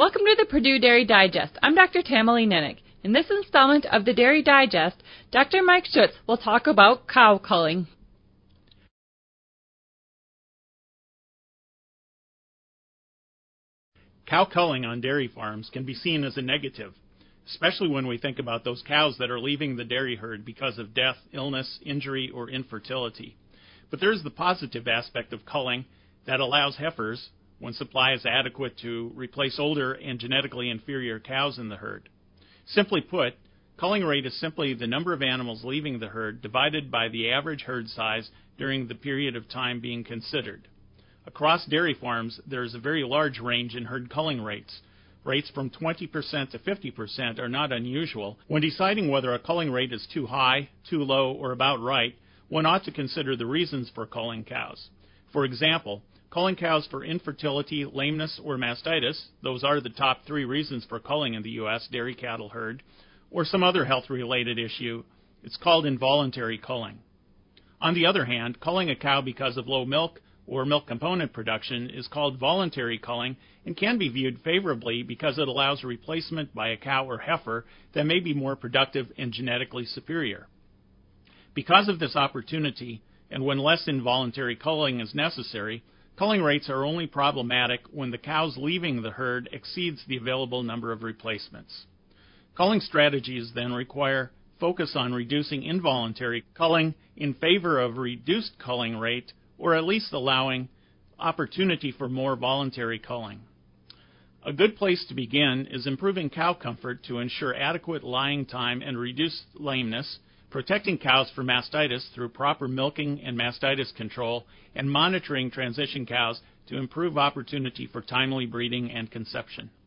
Welcome to the Purdue Dairy Digest. I'm Dr. Tamilee Nennich. In this installment of the Dairy Digest, Dr. Mike Schutz will talk about cow culling. Cow culling on dairy farms can be seen as a negative, especially when we think about those cows that are leaving the dairy herd because of death, illness, injury, or infertility. But there's the positive aspect of culling that allows heifers, when supply is adequate, to replace older and genetically inferior cows in the herd. Simply put, culling rate is simply the number of animals leaving the herd divided by the average herd size during the period of time being considered. Across dairy farms, there is a very large range in herd culling rates. Rates from 20% to 50% are not unusual. When deciding whether a culling rate is too high, too low, or about right, one ought to consider the reasons for culling cows. For example, culling cows for infertility, lameness, or mastitis, those are the top three reasons for culling in the U.S. dairy cattle herd, or some other health related issue, it's called involuntary culling. On the other hand, culling a cow because of low milk, or milk component production is called voluntary culling and can be viewed favorably because it allows replacement by a cow or heifer that may be more productive and genetically superior. Because of this opportunity, and when less involuntary culling is necessary, culling rates are only problematic when the cows leaving the herd exceeds the available number of replacements. Culling strategies then require focus on reducing involuntary culling in favor of reduced culling rate or at least allowing opportunity for more voluntary culling. A good place to begin is improving cow comfort to ensure adequate lying time and reduce lameness, protecting cows from mastitis through proper milking and mastitis control, and monitoring transition cows to improve opportunity for timely breeding and conception.